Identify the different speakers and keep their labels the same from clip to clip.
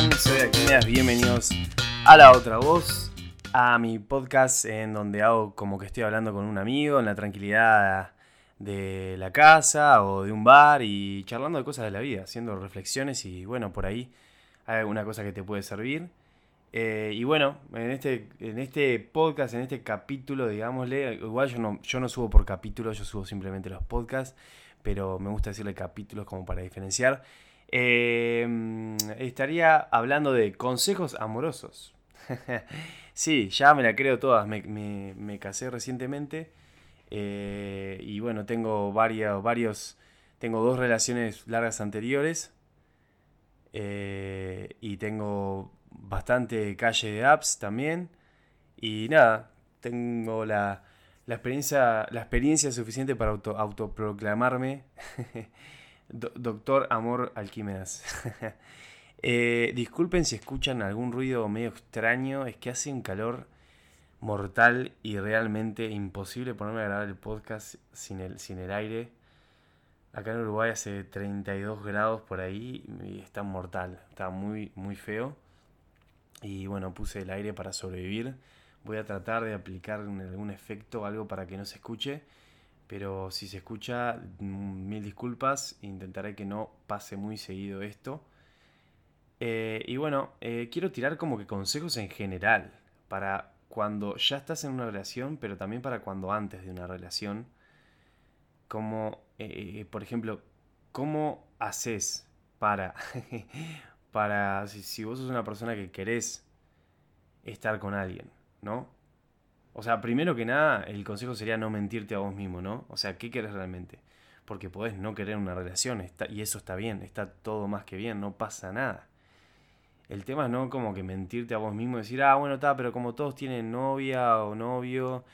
Speaker 1: Soy Aquinas, bienvenidos a La Otra Voz, a mi podcast en donde hago como que estoy hablando con un amigo en la tranquilidad de la casa o de un bar y charlando de cosas de la vida, haciendo reflexiones y bueno, por ahí hay alguna cosa que te puede servir. Eh, y bueno, en este, en este podcast, en este capítulo, digámosle, igual yo no, yo no subo por capítulo, yo subo simplemente los podcasts, pero me gusta decirle capítulos como para diferenciar. Eh, estaría hablando de consejos amorosos. sí, ya me la creo todas, me, casé recientemente eh, y bueno, tengo varios, varios, tengo dos relaciones largas anteriores y tengo bastante calle de apps también. Y nada, tengo la, experiencia, la experiencia suficiente para auto, autoproclamarme Doctor Amor Alquímedas. Eh, disculpen si escuchan algún ruido medio extraño, es que hace un calor mortal y realmente imposible ponerme a grabar el podcast sin el, sin el aire. Acá en Uruguay hace 32 grados por ahí y está mortal, está muy, muy feo. Y bueno, puse el aire para sobrevivir. Voy a tratar de aplicar algún efecto, algo para que no se escuche. Pero si se escucha, mm, mil disculpas. Intentaré que no pase muy seguido esto. Eh, y bueno, eh, quiero tirar como que consejos en general. Para cuando ya estás en una relación, pero también para cuando antes de una relación. Como, eh, por ejemplo, ¿cómo haces para para si, vos sos una persona que querés estar con alguien, ¿no? O sea, primero que nada, el consejo sería no mentirte a vos mismo, ¿no? O sea, ¿qué querés realmente? Porque podés no querer una relación y eso está bien, está todo más que bien, no pasa nada. El tema es no como que mentirte a vos mismo decir, ah, bueno, está, pero como todos tienen novia o novio,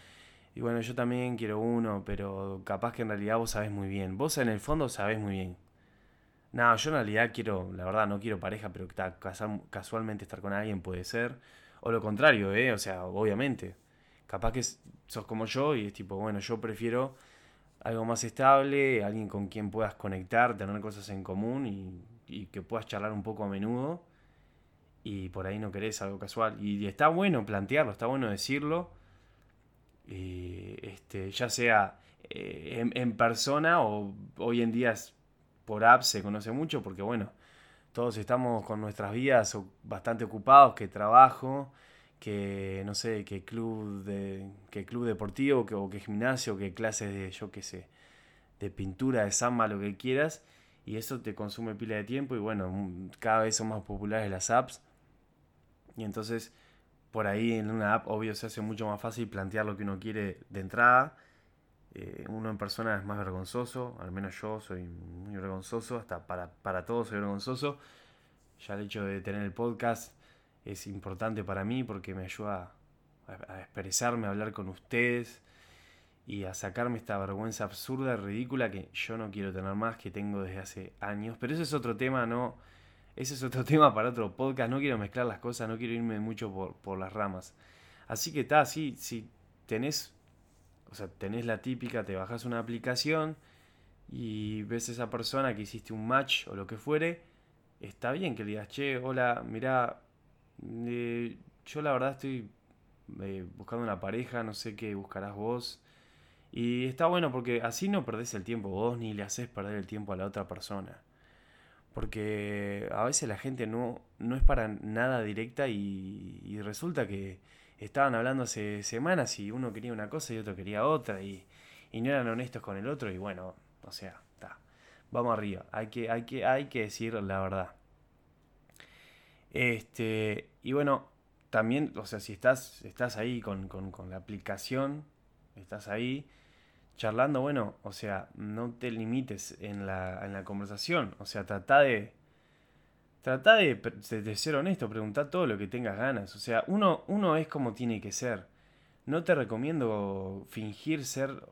Speaker 1: y bueno, yo también quiero uno, pero capaz que en realidad vos sabés muy bien. Vos en el fondo sabés muy bien no, yo en realidad quiero, la verdad, no quiero pareja, pero casualmente estar con alguien puede ser. O lo contrario, ¿eh? O sea, obviamente. Capaz que sos como yo y es tipo, bueno, yo prefiero algo más estable, alguien con quien puedas conectar, tener cosas en común y, que puedas charlar un poco a menudo. Y por ahí no querés algo casual. Y, está bueno plantearlo, está bueno decirlo. Y, este, ya sea eh, en, persona o hoy en día por app se conoce mucho porque, bueno, todos estamos con nuestras vidas bastante ocupados, que trabajo, que, no sé, que club, de, que club deportivo, que, o que gimnasio, que clases de, yo qué sé, de pintura, de samba, lo que quieras. Y eso te consume pila de tiempo y bueno, mm, cada vez son más populares las apps. Y entonces, por ahí en una app, obvio, se hace mucho más fácil plantear lo que uno quiere de entrada eh, uno en persona es más vergonzoso, al menos yo soy muy vergonzoso, hasta para, para todos soy vergonzoso. Ya el hecho de tener el podcast es importante para mí porque me ayuda a, expresarme, a hablar con ustedes y a sacarme esta vergüenza absurda, ridícula que yo no quiero tener más, que tengo desde hace años. Pero ese es otro tema, no. Ese es otro tema para otro podcast. No quiero mezclar las cosas, no quiero irme mucho por, por las ramas. Así que está, sí, si tenés o sea, tenés la típica, te bajas una aplicación y ves a esa persona que hiciste un match o lo que fuere, está bien que le digas, che, hola, mirá, eh, yo la verdad estoy eh, buscando una pareja, no sé qué buscarás vos. Y está bueno porque así no perdés el tiempo vos ni le haces perder el tiempo a la otra persona. Porque a veces la gente no, no es para nada directa y resulta que estaban hablando hace semanas y uno quería una cosa y otro quería otra y, no eran honestos con el otro y bueno, o sea, está. Vamos arriba, hay que, hay que, hay que decir la verdad. Este, y bueno, también, o sea, si estás, estás ahí con, con la aplicación, estás ahí charlando, bueno, o sea, no te limites en la, en la conversación, o sea, trata de Trata de, ser honesto, preguntar todo lo que tengas ganas. O sea, uno, uno es como tiene que ser. No te recomiendo fingir ser,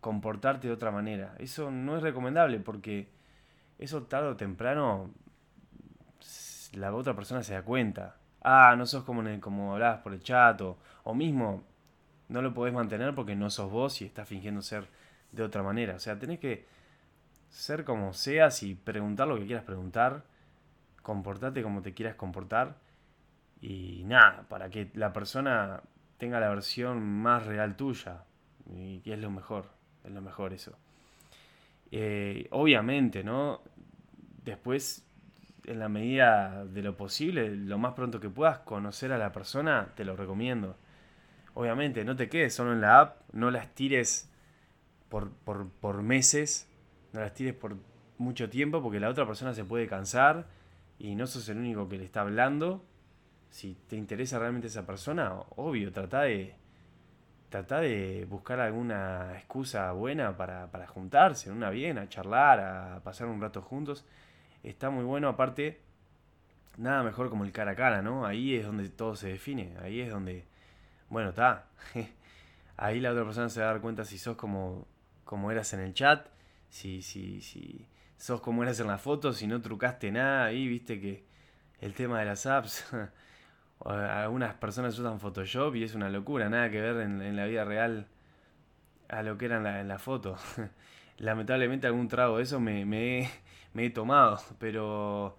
Speaker 1: comportarte de otra manera. Eso no es recomendable porque eso tarde o temprano la otra persona se da cuenta. Ah, no sos como, como hablabas por el chat o, o mismo no lo podés mantener porque no sos vos y estás fingiendo ser de otra manera. O sea, tenés que ser como seas y preguntar lo que quieras preguntar comportate como te quieras comportar. Y nada, para que la persona tenga la versión más real tuya. Y que es lo mejor, es lo mejor eso. Eh, obviamente, ¿no? Después, en la medida de lo posible, lo más pronto que puedas conocer a la persona, te lo recomiendo. Obviamente, no te quedes solo en la app, no las tires por, por, por meses, no las tires por mucho tiempo porque la otra persona se puede cansar y no sos el único que le está hablando. Si te interesa realmente esa persona, obvio, trata de, trata de buscar alguna excusa buena para, para juntarse, una bien, a charlar, a pasar un rato juntos. Está muy bueno, aparte, nada mejor como el cara a cara, ¿no? Ahí es donde todo se define, ahí es donde, bueno, está. ahí la otra persona se va a dar cuenta si sos como, como eras en el chat, si, si, si sos como eras en la foto, si no trucaste nada, ahí viste que el tema de las apps algunas personas usan Photoshop y es una locura, nada que ver en, la vida real a lo que era en la, foto. Lamentablemente algún trago de eso me, me, tomado, pero,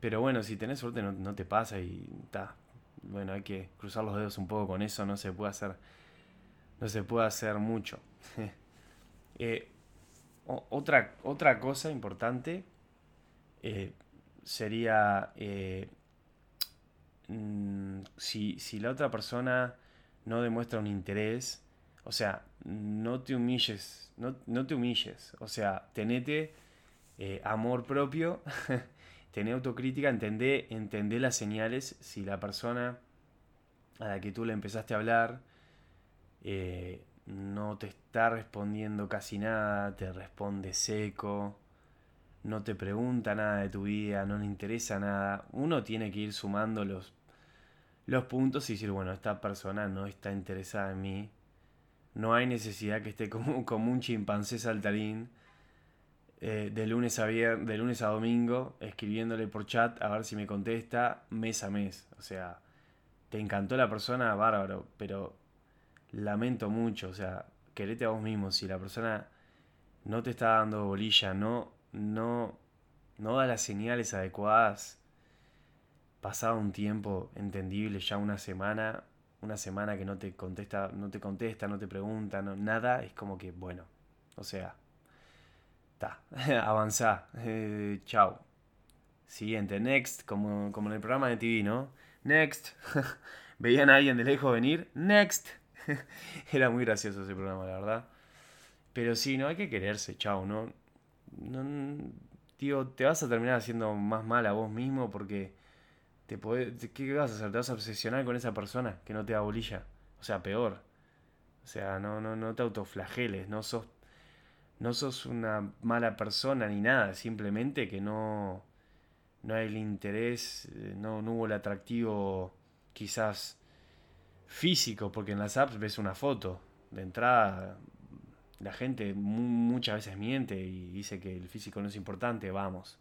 Speaker 1: pero bueno, si tenés suerte no, te pasa y está. Bueno, hay que cruzar los dedos un poco con eso, no se puede hacer, no se puede hacer mucho. Eh, otra, otra cosa importante eh, sería eh, Mm, si, si la otra persona no demuestra un interés, o sea, no te humilles, no, no te humilles, o sea, tenete eh, amor propio, tené autocrítica, entendé, entendé las señales, si la persona a la que tú le empezaste a hablar eh, no te está respondiendo casi nada, te responde seco, no te pregunta nada de tu vida, no le interesa nada, uno tiene que ir sumando los los puntos y decir, bueno, esta persona no está interesada en mí. No hay necesidad que esté como, como un chimpancé saltarín eh, de, lunes a de lunes a domingo escribiéndole por chat a ver si me contesta mes a mes. O sea, te encantó la persona, bárbaro, pero lamento mucho. O sea, querete a vos mismo. Si la persona no te está dando bolilla, no, no, no da las señales adecuadas pasado un tiempo entendible, ya una semana, una semana que no te contesta, no te contesta, no te pregunta, no, nada, es como que, bueno, o sea, está, avanzá, eh, chao. Siguiente, next, como, como en el programa de TV, ¿no? Next. Veían a alguien de lejos venir, next. Era muy gracioso ese programa, la verdad. Pero sí, no hay que quererse, chao, ¿no? no tío, te vas a terminar haciendo más mal a vos mismo porque te ¿qué vas a hacer? ¿Te vas a obsesionar con esa persona que no te da bolilla? O sea, peor. O sea, no, no, no te autoflageles, no sos, no sos una mala persona ni nada, simplemente que no, no hay el interés, eh, no, no hubo el atractivo quizás físico, porque en las apps ves una foto. De entrada, la gente muchas veces miente y dice que el físico no es importante, vamos.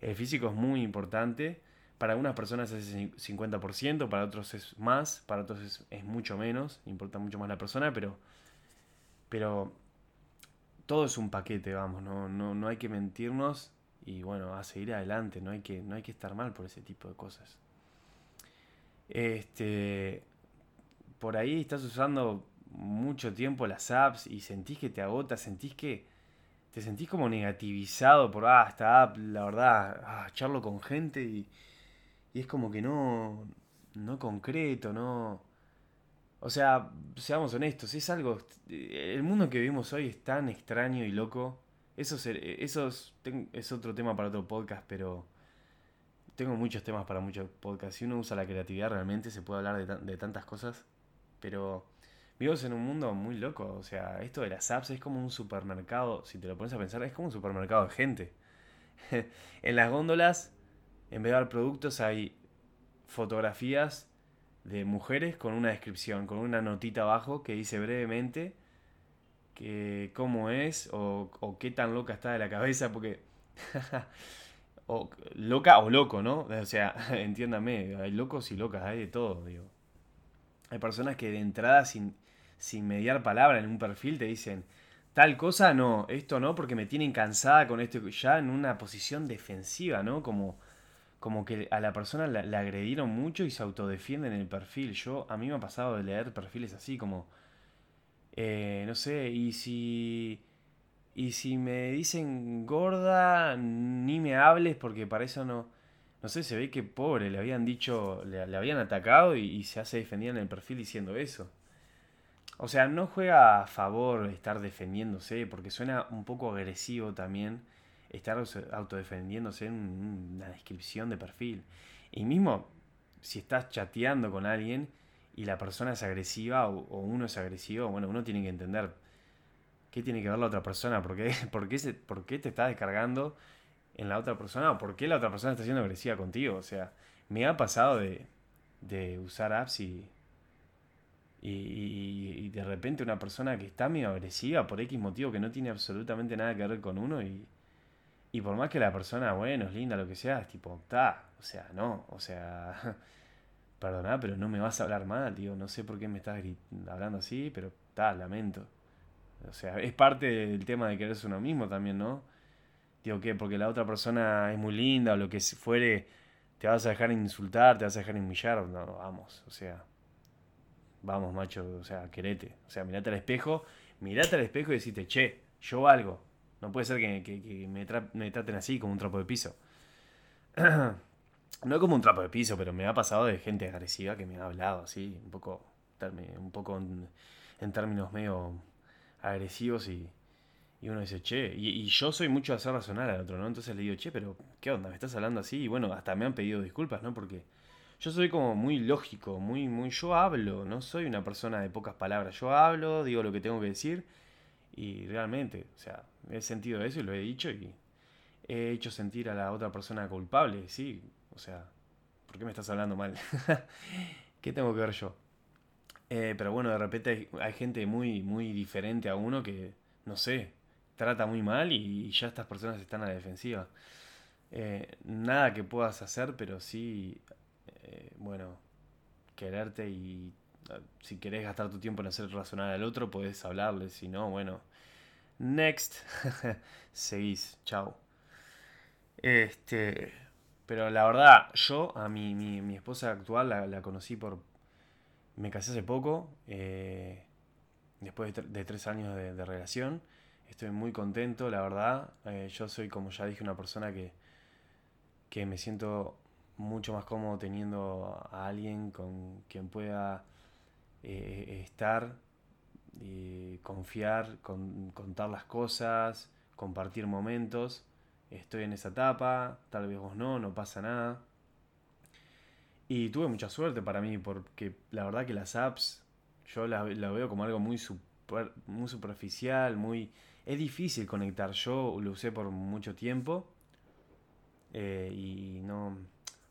Speaker 1: El físico es muy importante para algunas personas es 50%, para otros es más, para otros es, mucho menos, importa mucho más la persona, pero, pero todo es un paquete, vamos, no, no, no hay que mentirnos y bueno, a seguir adelante, no hay, que, no hay que estar mal por ese tipo de cosas. Este, por ahí estás usando mucho tiempo las apps y sentís que te agota, sentís que te sentís como negativizado por, ah, esta app, la verdad, ah, charlo con gente y y es como que no, no concreto, no... O sea, seamos honestos, es algo... El mundo que vivimos hoy es tan extraño y loco. Eso, eso es, es otro tema para otro podcast, pero tengo muchos temas para muchos podcasts. Si uno usa la creatividad realmente se puede hablar de, de tantas cosas. Pero vivimos en un mundo muy loco. O sea, esto de las apps es como un supermercado. Si te lo pones a pensar, es como un supermercado de gente. en las góndolas en vez de dar productos hay fotografías de mujeres con una descripción, con una notita abajo que dice brevemente que cómo es o, qué tan loca está de la cabeza, porque... o, loca o loco, ¿no? O sea, entiéndame, hay locos y locas, hay de todo, digo. Hay personas que de entrada, sin, sin mediar palabra en un perfil, te dicen, tal cosa no, esto no, porque me tienen cansada con esto, ya en una posición defensiva, ¿no? Como como que a la persona la, agredieron mucho y se autodefienden en el perfil. Yo, a mí me ha pasado de leer perfiles así como, eh, no sé, y si, y si me dicen gorda, ni me hables porque para eso no, no sé, se ve que pobre, le habían dicho, le, habían atacado y, y, se hace defender en el perfil diciendo eso. O sea, no juega a favor estar defendiéndose porque suena un poco agresivo también estar autodefendiéndose en una descripción de perfil. Y mismo si estás chateando con alguien y la persona es agresiva o, uno es agresivo, bueno, uno tiene que entender qué tiene que ver la otra persona, por qué, por te está descargando en la otra persona o por qué la otra persona está siendo agresiva contigo. O sea, me ha pasado de, de usar apps y, y, y, de repente una persona que está medio agresiva por X motivo que no tiene absolutamente nada que ver con uno y, y por más que la persona, bueno, es linda, lo que sea, es tipo, está, o sea, no, o sea, perdona, pero no me vas a hablar mal, tío, no sé por qué me estás hablando así, pero está, lamento. O sea, es parte del tema de quererse uno mismo también, ¿no? Digo, ¿qué? Porque la otra persona es muy linda o lo que fuere, te vas a dejar insultar, te vas a dejar humillar, no, vamos, o sea, vamos, macho, o sea, querete. O sea, mirate al espejo, mirate al espejo y decite, che, yo algo, no puede ser que, me, traten así como un trapo de piso. no como un trapo de piso, pero me ha pasado de gente agresiva que me ha hablado así, un poco, un poco en, términos medio agresivos y, uno dice, che, y, yo soy mucho de hacer razonar al otro, ¿no? Entonces le digo, che, pero ¿qué onda? ¿Me estás hablando así? Y bueno, hasta me han pedido disculpas, ¿no? Porque yo soy como muy lógico, muy, muy, yo hablo, no soy una persona de pocas palabras, yo hablo, digo lo que tengo que decir y realmente, o sea, he sentido eso y lo he dicho y he hecho sentir a la otra persona culpable, sí. O sea, ¿por qué me estás hablando mal? ¿Qué tengo que ver yo? Eh, pero bueno, de repente hay, gente muy, muy diferente a uno que, no sé, trata muy mal y, ya estas personas están a la defensiva. Eh, nada que puedas hacer, pero sí, eh, bueno, quererte y si querés gastar tu tiempo en hacer razonar al otro, podés hablarle. Si no, bueno. Next. Seguís. Chao. Este. Pero la verdad, yo a mi, mi, esposa actual la, conocí por. Me casé hace poco. Eh, después de, tres años de, relación. Estoy muy contento, la verdad. Eh, yo soy, como ya dije, una persona que, que me siento mucho más cómodo teniendo a alguien con quien pueda eh, estar, eh, confiar, contar las cosas, compartir momentos. Estoy en esa etapa, tal vez vos no, no pasa nada. Y tuve mucha suerte para mí, porque la verdad que las apps, yo la veo como algo muy, super, muy superficial, muy... Es difícil conectar, yo lo usé por mucho tiempo eh, y no...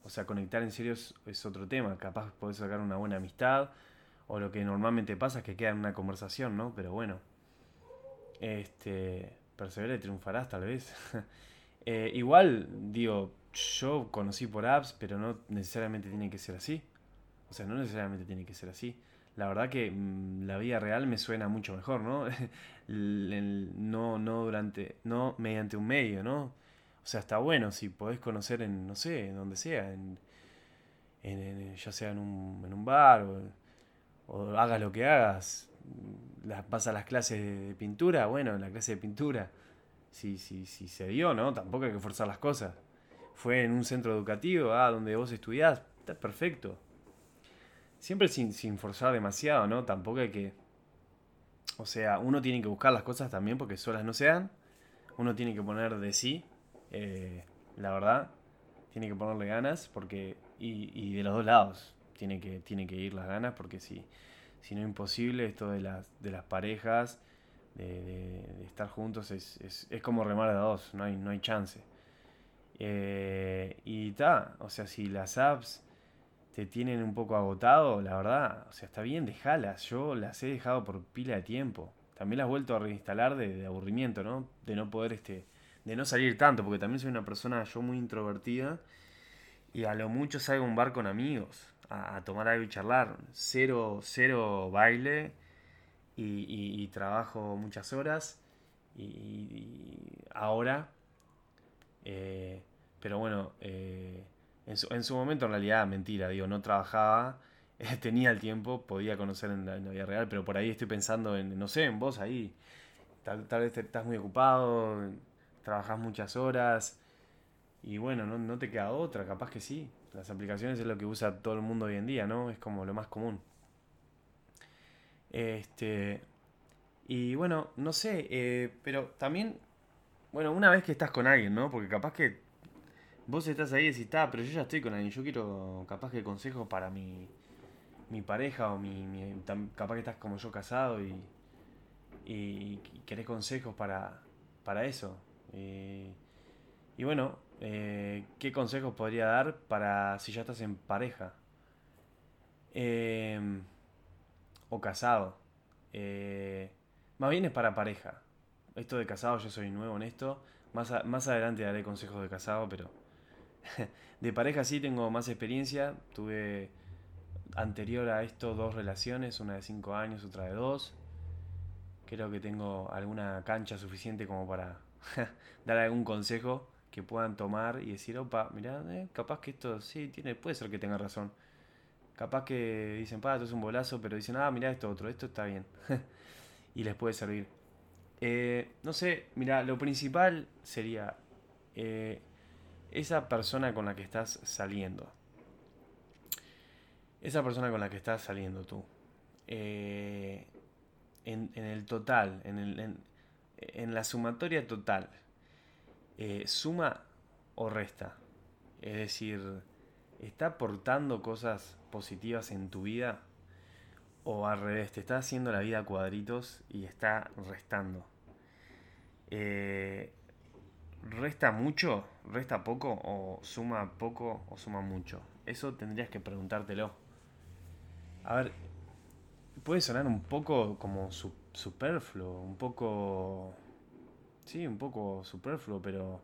Speaker 1: O sea, conectar en serio es, es, otro tema. Capaz podés sacar una buena amistad, o lo que normalmente pasa es que queda en una conversación, ¿no? Pero bueno, este, persevera y triunfarás tal vez. Eh, igual, digo, yo conocí por apps, pero no necesariamente tiene que ser así. O sea, no necesariamente tiene que ser así. La verdad que mm, la vida real me suena mucho mejor, ¿no? no, no durante, no mediante un medio, ¿no? O sea, está bueno si podés conocer en, no sé, en donde sea, en, ya sea en un, en un bar o o hagas lo que hagas, vas a las clases de pintura, bueno, en la clase de pintura, si, si, si se dio, ¿no? Tampoco hay que forzar las cosas. Fue en un centro educativo, ah, donde vos estudiás, está perfecto. Siempre sin, sin forzar demasiado, ¿no? Tampoco hay que... O sea, uno tiene que buscar las cosas también porque solas no se dan. Uno tiene que poner de sí, eh, la verdad. Tiene que ponerle ganas porque... Y, y de los dos lados tiene que, tiene que ir las ganas porque si, si no es imposible esto de las, de las parejas, de, estar juntos, es, es, es, como remar a dos, no hay, no hay chance. Eh, y ta, o sea, si las apps te tienen un poco agotado, la verdad, o sea, está bien, dejalas. Yo las he dejado por pila de tiempo. También las he vuelto a reinstalar de, de aburrimiento, ¿no? De no poder, este, de no salir tanto, porque también soy una persona yo muy introvertida y a lo mucho salgo a un bar con amigos a, tomar algo y charlar. Cero, cero baile y, trabajo muchas horas. Y, ahora, eh, pero bueno, eh, En su, en su momento, en realidad, mentira, digo, no trabajaba, tenía el tiempo, podía conocer en la, vida real, pero por ahí estoy pensando en, no sé, en vos ahí. Tal, vez estás muy ocupado, trabajas muchas horas y bueno, no, no te queda otra, capaz que sí. Las aplicaciones es lo que usa todo el mundo hoy en día, ¿no? Es como lo más común. Este. Y bueno, no sé, eh, pero también, bueno, una vez que estás con alguien, ¿no? Porque capaz que vos estás ahí y decís, está, pero yo ya estoy con alguien, yo quiero capaz que consejos para mi, mi pareja o mi, capaz que estás como yo casado y, y, querés consejos para, para eso. Eh, y bueno, eh, ¿qué consejos podría dar para si ya estás en pareja? Em, o casado. Eh, más bien es para pareja. Esto de casado, yo soy nuevo en esto. Más, más adelante daré consejos de casado, pero de pareja sí tengo más experiencia. Tuve anterior a esto dos relaciones, una de cinco años, otra de dos. Creo que tengo alguna cancha suficiente como para dar algún consejo que puedan tomar y decir, opa, mirá, eh, capaz que esto sí tiene, puede ser que tenga razón. Capaz que dicen, pa, esto es un bolazo, pero dicen, ah, mira esto otro, esto está bien. y les puede servir. Eh, no sé, mira, lo principal sería eh, esa persona con la que estás saliendo. Esa persona con la que estás saliendo tú. en, el total, en, el, en la sumatoria total eh, suma o resta. Es decir, ¿está aportando cosas positivas en tu vida? O al revés, te está haciendo la vida a cuadritos y está restando. Eh, ¿Resta mucho? ¿Resta poco? ¿O suma poco o suma mucho? Eso tendrías que preguntártelo. A ver, puede sonar un poco como superfluo, un poco Sí, un poco superfluo, pero.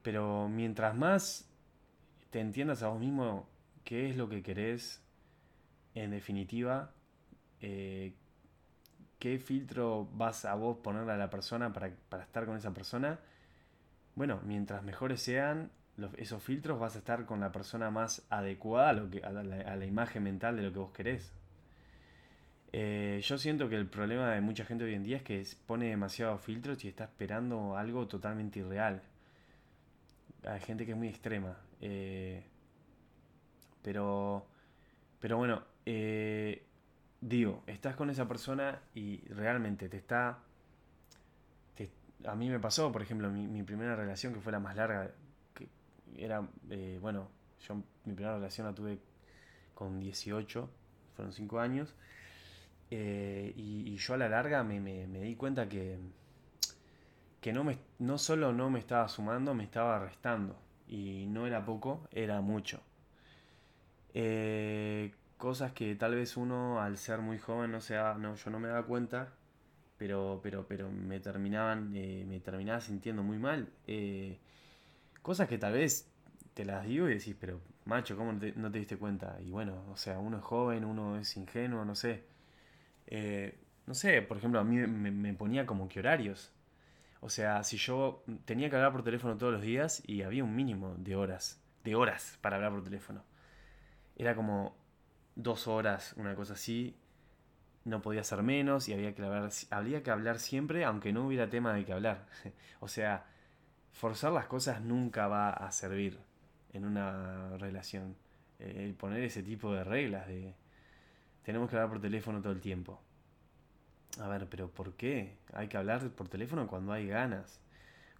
Speaker 1: Pero mientras más te entiendas a vos mismo qué es lo que querés, en definitiva, eh, qué filtro vas a vos ponerle a la persona para, estar con esa persona, bueno, mientras mejores sean esos filtros, vas a estar con la persona más adecuada a, lo que, a la imagen mental de lo que vos querés. Eh, yo siento que el problema de mucha gente hoy en día es que pone demasiados filtros y está esperando algo totalmente irreal. Hay gente que es muy extrema. Eh, pero, pero bueno, eh, digo, estás con esa persona y realmente te está... a mí me pasó, por ejemplo, mi, primera relación, que fue la más larga, que era, bueno, yo mi primera relación la tuve con 18, fueron 5 años. Eh, y, yo a la larga me, di cuenta que, que no, me, no solo no me estaba sumando, me estaba restando. Y no era poco, era mucho. Eh, cosas que tal vez uno al ser muy joven no se no, yo no me daba cuenta, pero, pero, pero me terminaban, eh, me terminaba sintiendo muy mal. cosas que tal vez te las digo y decís, pero macho, ¿cómo te, no te diste cuenta? Y bueno, o sea, uno es joven, uno es ingenuo, no sé. Eh, no sé, por ejemplo, a mí me, ponía como que horarios. O sea, si yo tenía que hablar por teléfono todos los días y había un mínimo de horas, de horas para hablar por teléfono. Era como dos horas, una cosa así. No podía ser menos y había que hablar, había que hablar siempre, aunque no hubiera tema de que hablar. o sea, forzar las cosas nunca va a servir en una relación. Eh, el poner ese tipo de reglas de tenemos que hablar por teléfono todo el tiempo. A ver, pero ¿por qué? Hay que hablar por teléfono cuando hay ganas,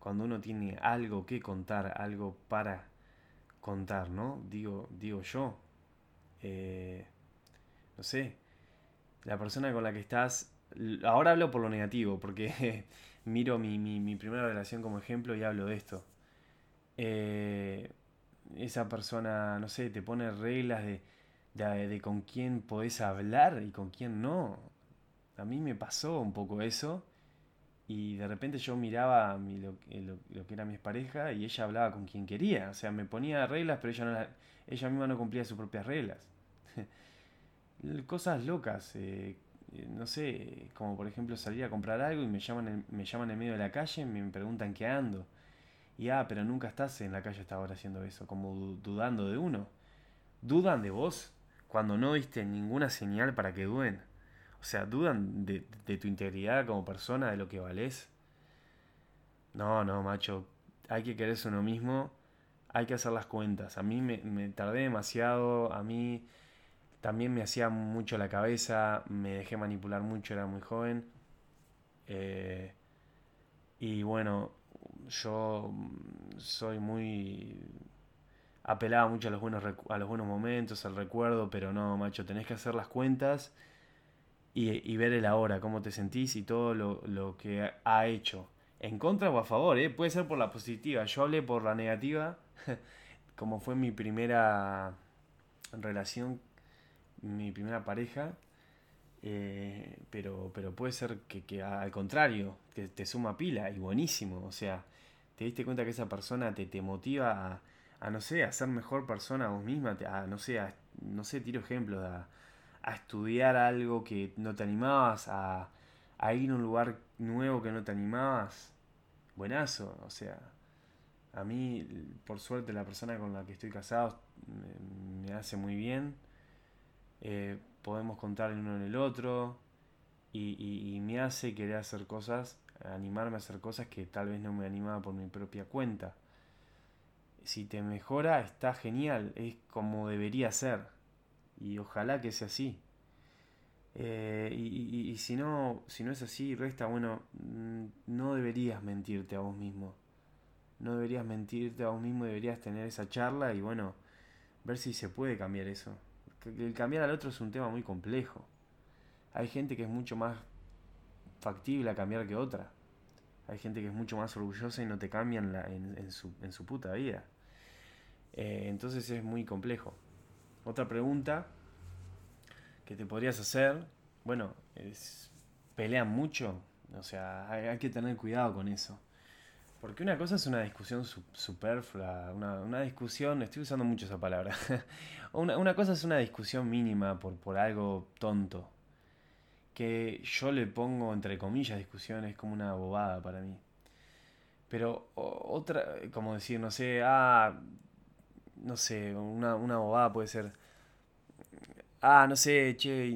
Speaker 1: cuando uno tiene algo que contar, algo para contar, ¿no? Digo, digo yo. Eh, no sé, la persona con la que estás... Ahora hablo por lo negativo, porque miro mi, mi, primera relación como ejemplo y hablo de esto. Eh, esa persona, no sé, te pone reglas de de, con quién podés hablar y con quién no. A mí me pasó un poco eso y de repente yo miraba lo, lo, que era mi pareja y ella hablaba con quien quería. O sea, me ponía reglas, pero ella, no ella misma no cumplía sus propias reglas. Cosas locas. Eh, eh, no sé, como por ejemplo salir a comprar algo y me llaman, en, me llaman en medio de la calle y me preguntan qué ando. Y ah, pero nunca estás en la calle hasta ahora haciendo eso, como dudando de uno. ¿Dudan de vos cuando no diste ninguna señal para que duden? O sea, ¿dudan de, tu integridad como persona, de lo que valés? No, no, macho. Hay que quererse uno mismo. Hay que hacer las cuentas. A mí me, tardé demasiado. A mí también me hacía mucho la cabeza. Me dejé manipular mucho. Era muy joven. Eh, y bueno, yo soy muy apelaba mucho a los buenos a los buenos momentos, al recuerdo, pero no, macho, tenés que hacer las cuentas y, ver el ahora, cómo te sentís y todo lo, que ha hecho. En contra o a favor, ¿eh? puede ser por la positiva. Yo hablé por la negativa, como fue mi primera relación, mi primera pareja. Eh, pero, pero puede ser que, al contrario, que te suma pila y buenísimo. O sea, te diste cuenta que esa persona te, te motiva a, no sé, a ser mejor persona vos misma, a, no sé, a, no sé, tiro ejemplos, a, a estudiar algo que no te animabas, a, a ir a un lugar nuevo que no te animabas. Buenazo, o sea, a mí, por suerte, la persona con la que estoy casado me, hace muy bien. Eh, podemos contar el uno en el otro. Y, y, me hace querer hacer cosas, animarme a hacer cosas que tal vez no me animaba por mi propia cuenta. Si te mejora, está genial, es como debería ser y ojalá que sea así. Eh, y, si, no, si no es así, resta, bueno, mm, no deberías mentirte a vos mismo. No deberías mentirte a vos mismo, deberías tener esa charla y bueno, ver si se puede cambiar eso. El cambiar al otro es un tema muy complejo. Hay gente que es mucho más factible a cambiar que otra. Hay gente que es mucho más orgullosa y no te cambian en, en, su, en su puta vida. Eh, entonces es muy complejo. Otra pregunta que te podrías hacer, bueno, pelean mucho, o sea, hay, que tener cuidado con eso. Porque una cosa es una discusión superflua, una, discusión, estoy usando mucho esa palabra, una, una, cosa es una discusión mínima por algo tonto, que yo le pongo entre comillas discusión, es como una bobada para mí. Pero otra, como decir, no sé, ah, no sé, una, una bobada puede ser, ah, no sé, che,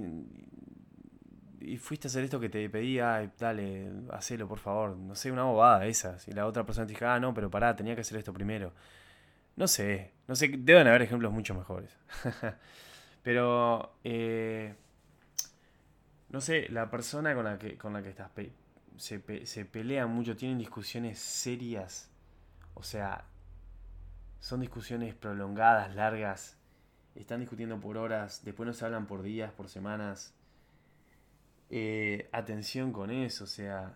Speaker 1: y, fuiste a hacer esto que te pedía, dale, hacelo por favor, no sé, una bobada esa. Si la otra persona te dice, ah, no, pero pará, tenía que hacer esto primero. No sé, no sé, deben haber ejemplos mucho mejores. pero, eh, no sé, la persona con la que, con la que estás se, se pelean mucho, tienen discusiones serias. O sea, son discusiones prolongadas, largas. Están discutiendo por horas, después no se hablan por días, por semanas. Eh, atención con eso, o sea,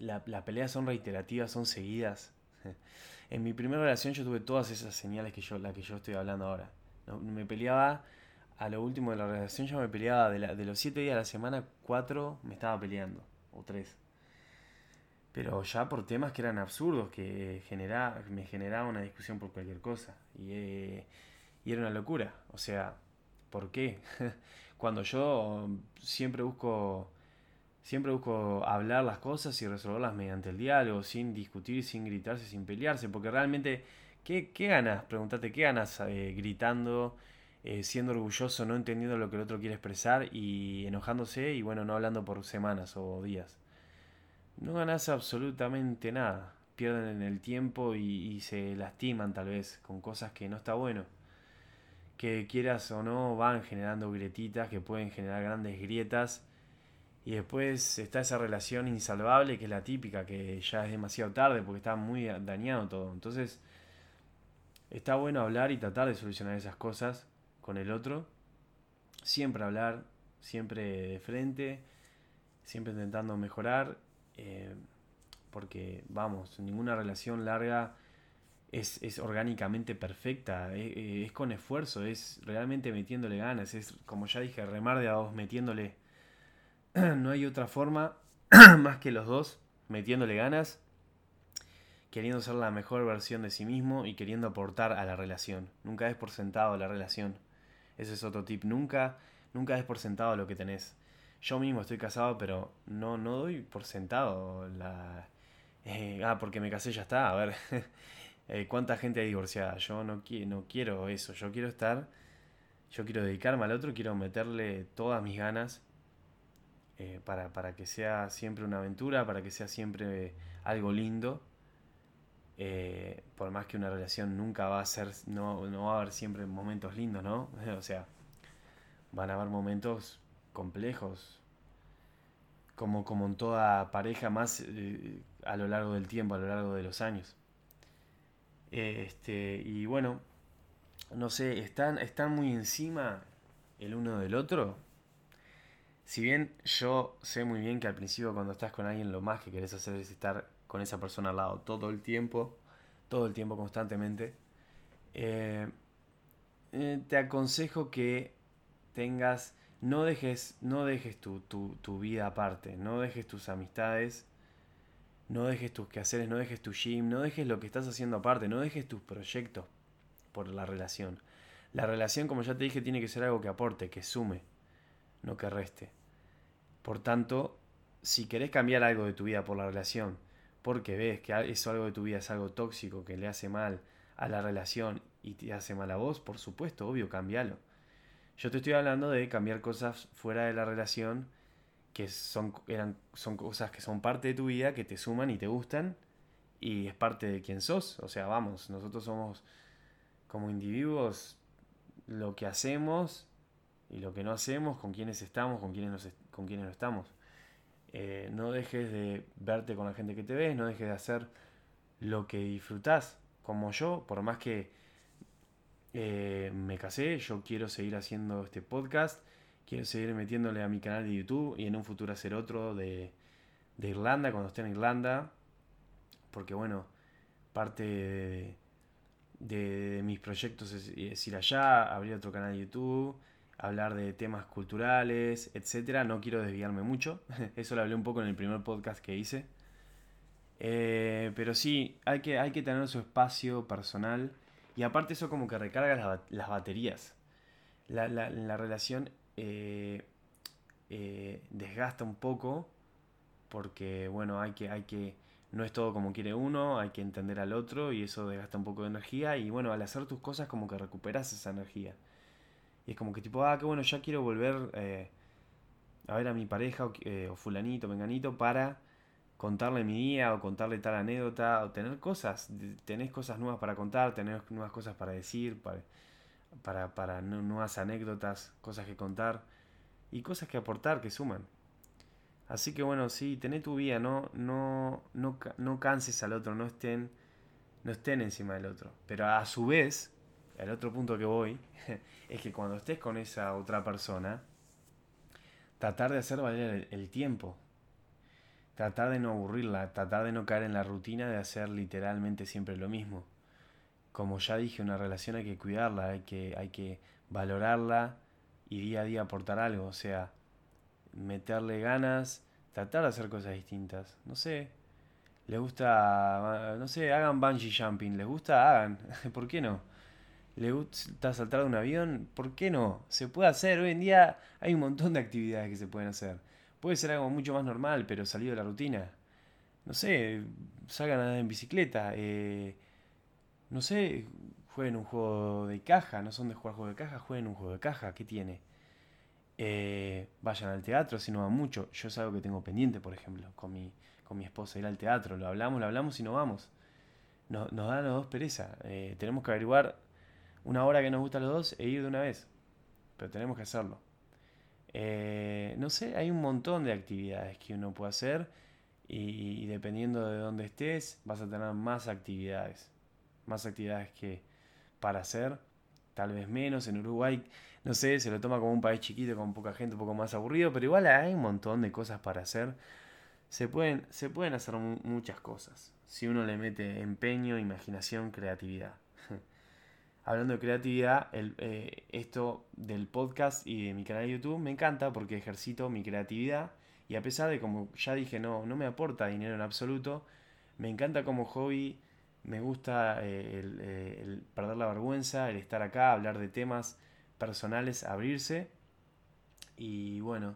Speaker 1: las peleas son reiterativas, son seguidas. En mi primera relación yo tuve todas esas señales que yo, la que yo estoy hablando ahora. Me peleaba, a lo último de la relación yo me peleaba, de, los siete días a la semana, cuatro me estaba peleando, o tres pero ya por temas que eran absurdos, que genera, me generaba una discusión por cualquier cosa. Y, eh, y era una locura. O sea, ¿por qué? Cuando yo siempre busco, siempre busco hablar las cosas y resolverlas mediante el diálogo, sin discutir, sin gritarse, sin pelearse, porque realmente, ¿qué, ganas? Pregúntate, ¿qué ganas eh, gritando? Eh, siendo orgulloso, no entendiendo lo que el otro quiere expresar y enojándose y bueno, no hablando por semanas o días no ganas absolutamente nada. Pierden el tiempo y, se lastiman tal vez con cosas que no está bueno. Que quieras o no van generando grietitas que pueden generar grandes grietas. Y después está esa relación insalvable que es la típica, que ya es demasiado tarde porque está muy dañado todo. Entonces está bueno hablar y tratar de solucionar esas cosas con el otro. Siempre hablar, siempre de frente, siempre intentando mejorar eh, porque, vamos, ninguna relación larga es, orgánicamente perfecta, eh, eh, es, con esfuerzo, es realmente metiéndole ganas, es como ya dije, remar de a dos metiéndole. no hay otra forma más que los dos metiéndole ganas, queriendo ser la mejor versión de sí mismo y queriendo aportar a la relación. Nunca es por sentado la relación. Ese es otro tip. Nunca, nunca es por sentado lo que tenés yo mismo estoy casado, pero no, no doy por sentado la, Eh, ah, porque me casé ya está. A ver, eh, ¿cuánta gente hay divorciada? Yo no, no quiero eso. Yo quiero estar, yo quiero dedicarme al otro, quiero meterle todas mis ganas eh, para, para, que sea siempre una aventura, para que sea siempre algo lindo. Por más que una relación nunca va a ser, no, no va a haber siempre momentos lindos, ¿no? o sea, van a haber momentos complejos, como, como en toda pareja, más eh, a lo largo del tiempo, a lo largo de los años. Este, y bueno, no sé, están, están muy encima el uno del otro. Si bien yo sé muy bien que al principio cuando estás con alguien lo más que querés hacer es estar con esa persona al lado todo el tiempo, todo el tiempo constantemente, eh, eh, te aconsejo que tengas no dejes, no dejes tu, vida aparte, no dejes tus amistades, no dejes tus quehaceres, no dejes tu gym, no dejes lo que estás haciendo aparte, no dejes tus proyectos por la relación. La relación, como ya te dije, tiene que ser algo que aporte, que sume, no que reste. Por tanto, si querés cambiar algo de tu vida por la relación, porque ves que eso algo de tu vida es algo tóxico, que le hace mal a la relación y te hace mal a vos, por supuesto, obvio, cambialo yo te estoy hablando de cambiar cosas fuera de la relación que son, eran, son cosas que son parte de tu vida, que te suman y te gustan y es parte de quien sos. O sea, vamos, nosotros somos como individuos lo que hacemos y lo que no hacemos, con quienes estamos, con quienes, con quienes no estamos. Eh, no dejes de verte con la gente que te ves, no dejes de hacer lo que disfrutás, como yo, por más que eh, me casé, yo quiero seguir haciendo este podcast, quiero seguir metiéndole a mi canal de YouTube y en un futuro hacer otro de, Irlanda, cuando esté en Irlanda, porque bueno, parte de, mis proyectos es, ir allá, abrir otro canal de YouTube, hablar de temas culturales, etcétera. No quiero desviarme mucho, eso lo hablé un poco en el primer podcast que hice. Eh, pero sí, hay que, hay que tener su espacio personal y aparte eso como que recarga las, baterías. La, relación eh, eh, desgasta un poco porque, bueno, hay que, hay que, no es todo como quiere uno, hay que entender al otro y eso desgasta un poco de energía y, bueno, al hacer tus cosas como que recuperas esa energía. Y es como que tipo, ah, que bueno, ya quiero volver eh, a ver a mi pareja o, o fulanito, menganito para contarle mi día o contarle tal anécdota o tener cosas, tenés cosas nuevas para contar, tenés nuevas cosas para decir, para, para, nuevas anécdotas, cosas que contar y cosas que aportar que suman. Así que bueno, sí, tené tu vida, no, no, no, no canses al otro, no estén, no estén encima del otro. Pero a su vez, el otro punto que voy, es que cuando estés con esa otra persona, tratar de hacer valer el tiempo, tratar de no aburrirla, tratar de no caer en la rutina de hacer literalmente siempre lo mismo. Como ya dije, una relación hay que cuidarla, hay que, hay que valorarla y día a día aportar algo, o sea, meterle ganas, tratar de hacer cosas distintas. No sé, les gusta, no sé, hagan bungee jumping, les gusta, hagan, ¿por qué no? ¿Le gusta saltar de un avión? ¿Por qué no? Se puede hacer, hoy en día hay un montón de actividades que se pueden hacer. Puede ser algo mucho más normal, pero salido de la rutina. No sé, salgan a andar en bicicleta. Eh, no sé, jueguen un juego de caja. No son de jugar juego de caja, jueguen un juego de caja. ¿Qué tiene? Eh, vayan al teatro si no van mucho. Yo es algo que tengo pendiente, por ejemplo, con mi, con mi esposa, ir al teatro. Lo hablamos, lo hablamos y no vamos. nos da a los dos pereza. Eh, tenemos que averiguar una hora que nos gusta los dos e ir de una vez. Pero tenemos que hacerlo. Eh, no sé, hay un montón de actividades que uno puede hacer y, dependiendo de dónde estés vas a tener más actividades. Más actividades que para hacer, tal vez menos. En Uruguay, no sé, se lo toma como un país chiquito con poca gente, un poco más aburrido, pero igual hay un montón de cosas para hacer. Se pueden, se pueden hacer muchas cosas si uno le mete empeño, imaginación, creatividad hablando de creatividad, el, eh, esto del podcast y de mi canal de YouTube me encanta porque ejercito mi creatividad y a pesar de como ya dije no, no me aporta dinero en absoluto, me encanta como hobby, me gusta eh, eh, el, perder la vergüenza, el estar acá, hablar de temas personales, abrirse. Y bueno,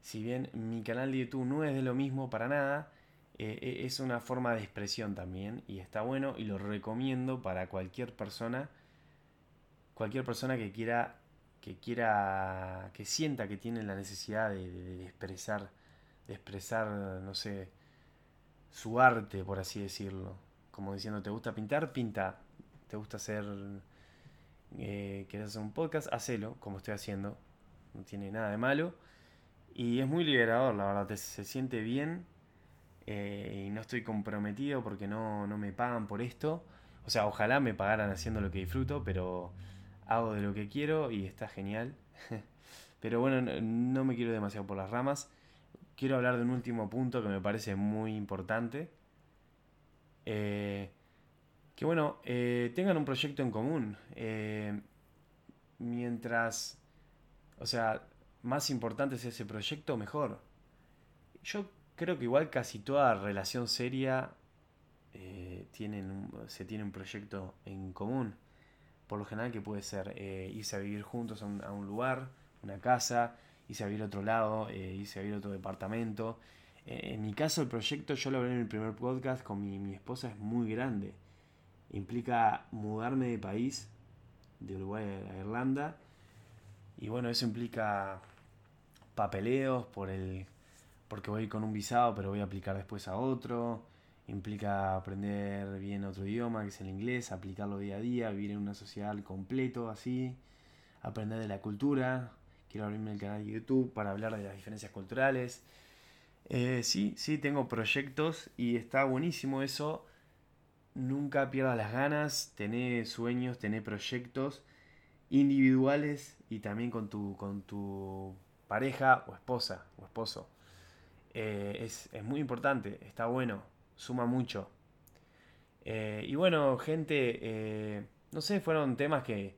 Speaker 1: si bien mi canal de YouTube no es de lo mismo para nada, e, es una forma de expresión también y está bueno y lo recomiendo para cualquier persona, cualquier persona que quiera, que quiera, que sienta que tiene la necesidad de, expresar, de expresar, no sé, su arte, por así decirlo. Como diciendo, ¿te gusta pintar? Pinta. ¿Te gusta hacer, eh, quieres hacer un podcast? Hacelo, como estoy haciendo. No tiene nada de malo. Y es muy liberador, la verdad, se siente bien eh, y no estoy comprometido porque no, me pagan por esto. O sea, ojalá me pagaran haciendo lo que disfruto, pero hago de lo que quiero y está genial. pero bueno, no, me quiero demasiado por las ramas. Quiero hablar de un último punto que me parece muy importante. Eh, que bueno, eh, tengan un proyecto en común. mientras, o sea, más importante es ese proyecto, mejor. Yo creo que igual casi toda relación seria eh, tienen se tiene un proyecto en común. Por lo general que puede ser eh, irse a vivir juntos a un, lugar, una casa, irse a vivir a otro lado, eh, irse a vivir a otro departamento. en mi caso el proyecto, yo lo hablé en el primer podcast con mi, mi esposa, es muy grande. Implica mudarme de país, de Uruguay a Irlanda. Y bueno, eso implica papeleos por el porque voy con un visado, pero voy a aplicar después a otro. Implica aprender bien otro idioma, que es el inglés, aplicarlo día a día, vivir en una sociedad completo, así. Aprender de la cultura. Quiero abrirme el canal de YouTube para hablar de las diferencias culturales. Eh, sí, sí, tengo proyectos y está buenísimo eso. Nunca pierdas las ganas, tener sueños, tener proyectos individuales y también con tu, con tu pareja o esposa o esposo. Eh, es, muy importante, está bueno, suma mucho. Eh, y bueno, gente, eh, no sé, fueron temas que,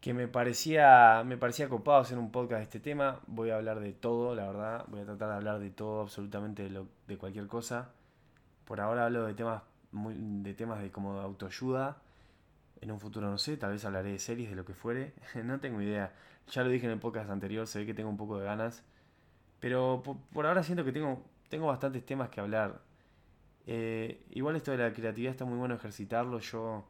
Speaker 1: que me parecía, me parecía copado hacer un podcast de este tema. Voy a hablar de todo, la verdad. Voy a tratar de hablar de todo, absolutamente de, cualquier cosa. Por ahora hablo de temas, muy, de temas de como autoayuda. En un futuro no sé, tal vez hablaré de series, de lo que fuere. no tengo idea. Ya lo dije en el podcast anterior, se ve que tengo un poco de ganas. Pero por, ahora siento que tengo, tengo bastantes temas que hablar. Eh, igual esto de la creatividad está muy bueno ejercitarlo. Yo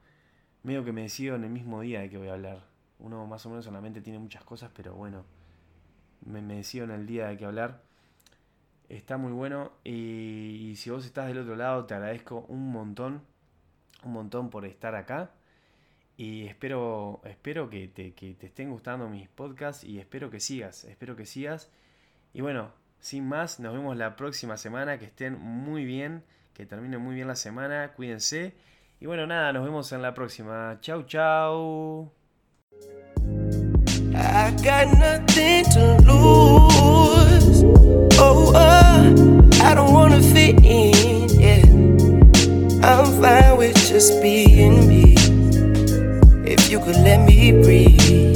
Speaker 1: medio que me decido en el mismo día de que voy a hablar. Uno más o menos solamente tiene muchas cosas, pero bueno, me, me decido en el día de que hablar. Está muy bueno. Y, si vos estás del otro lado, te agradezco un montón. Un montón por estar acá. Y espero, espero que te, que te estén gustando mis podcasts y espero que sigas. Espero que sigas. Y bueno, sin más, nos vemos la próxima semana. Que estén muy bien, que termine muy bien la semana. Cuídense. Y bueno, nada, nos vemos en la próxima. Chau, chau. I got nothing to lose. Oh, uh, I don't wanna fit in. I'm fine with just being me. If you could let me breathe.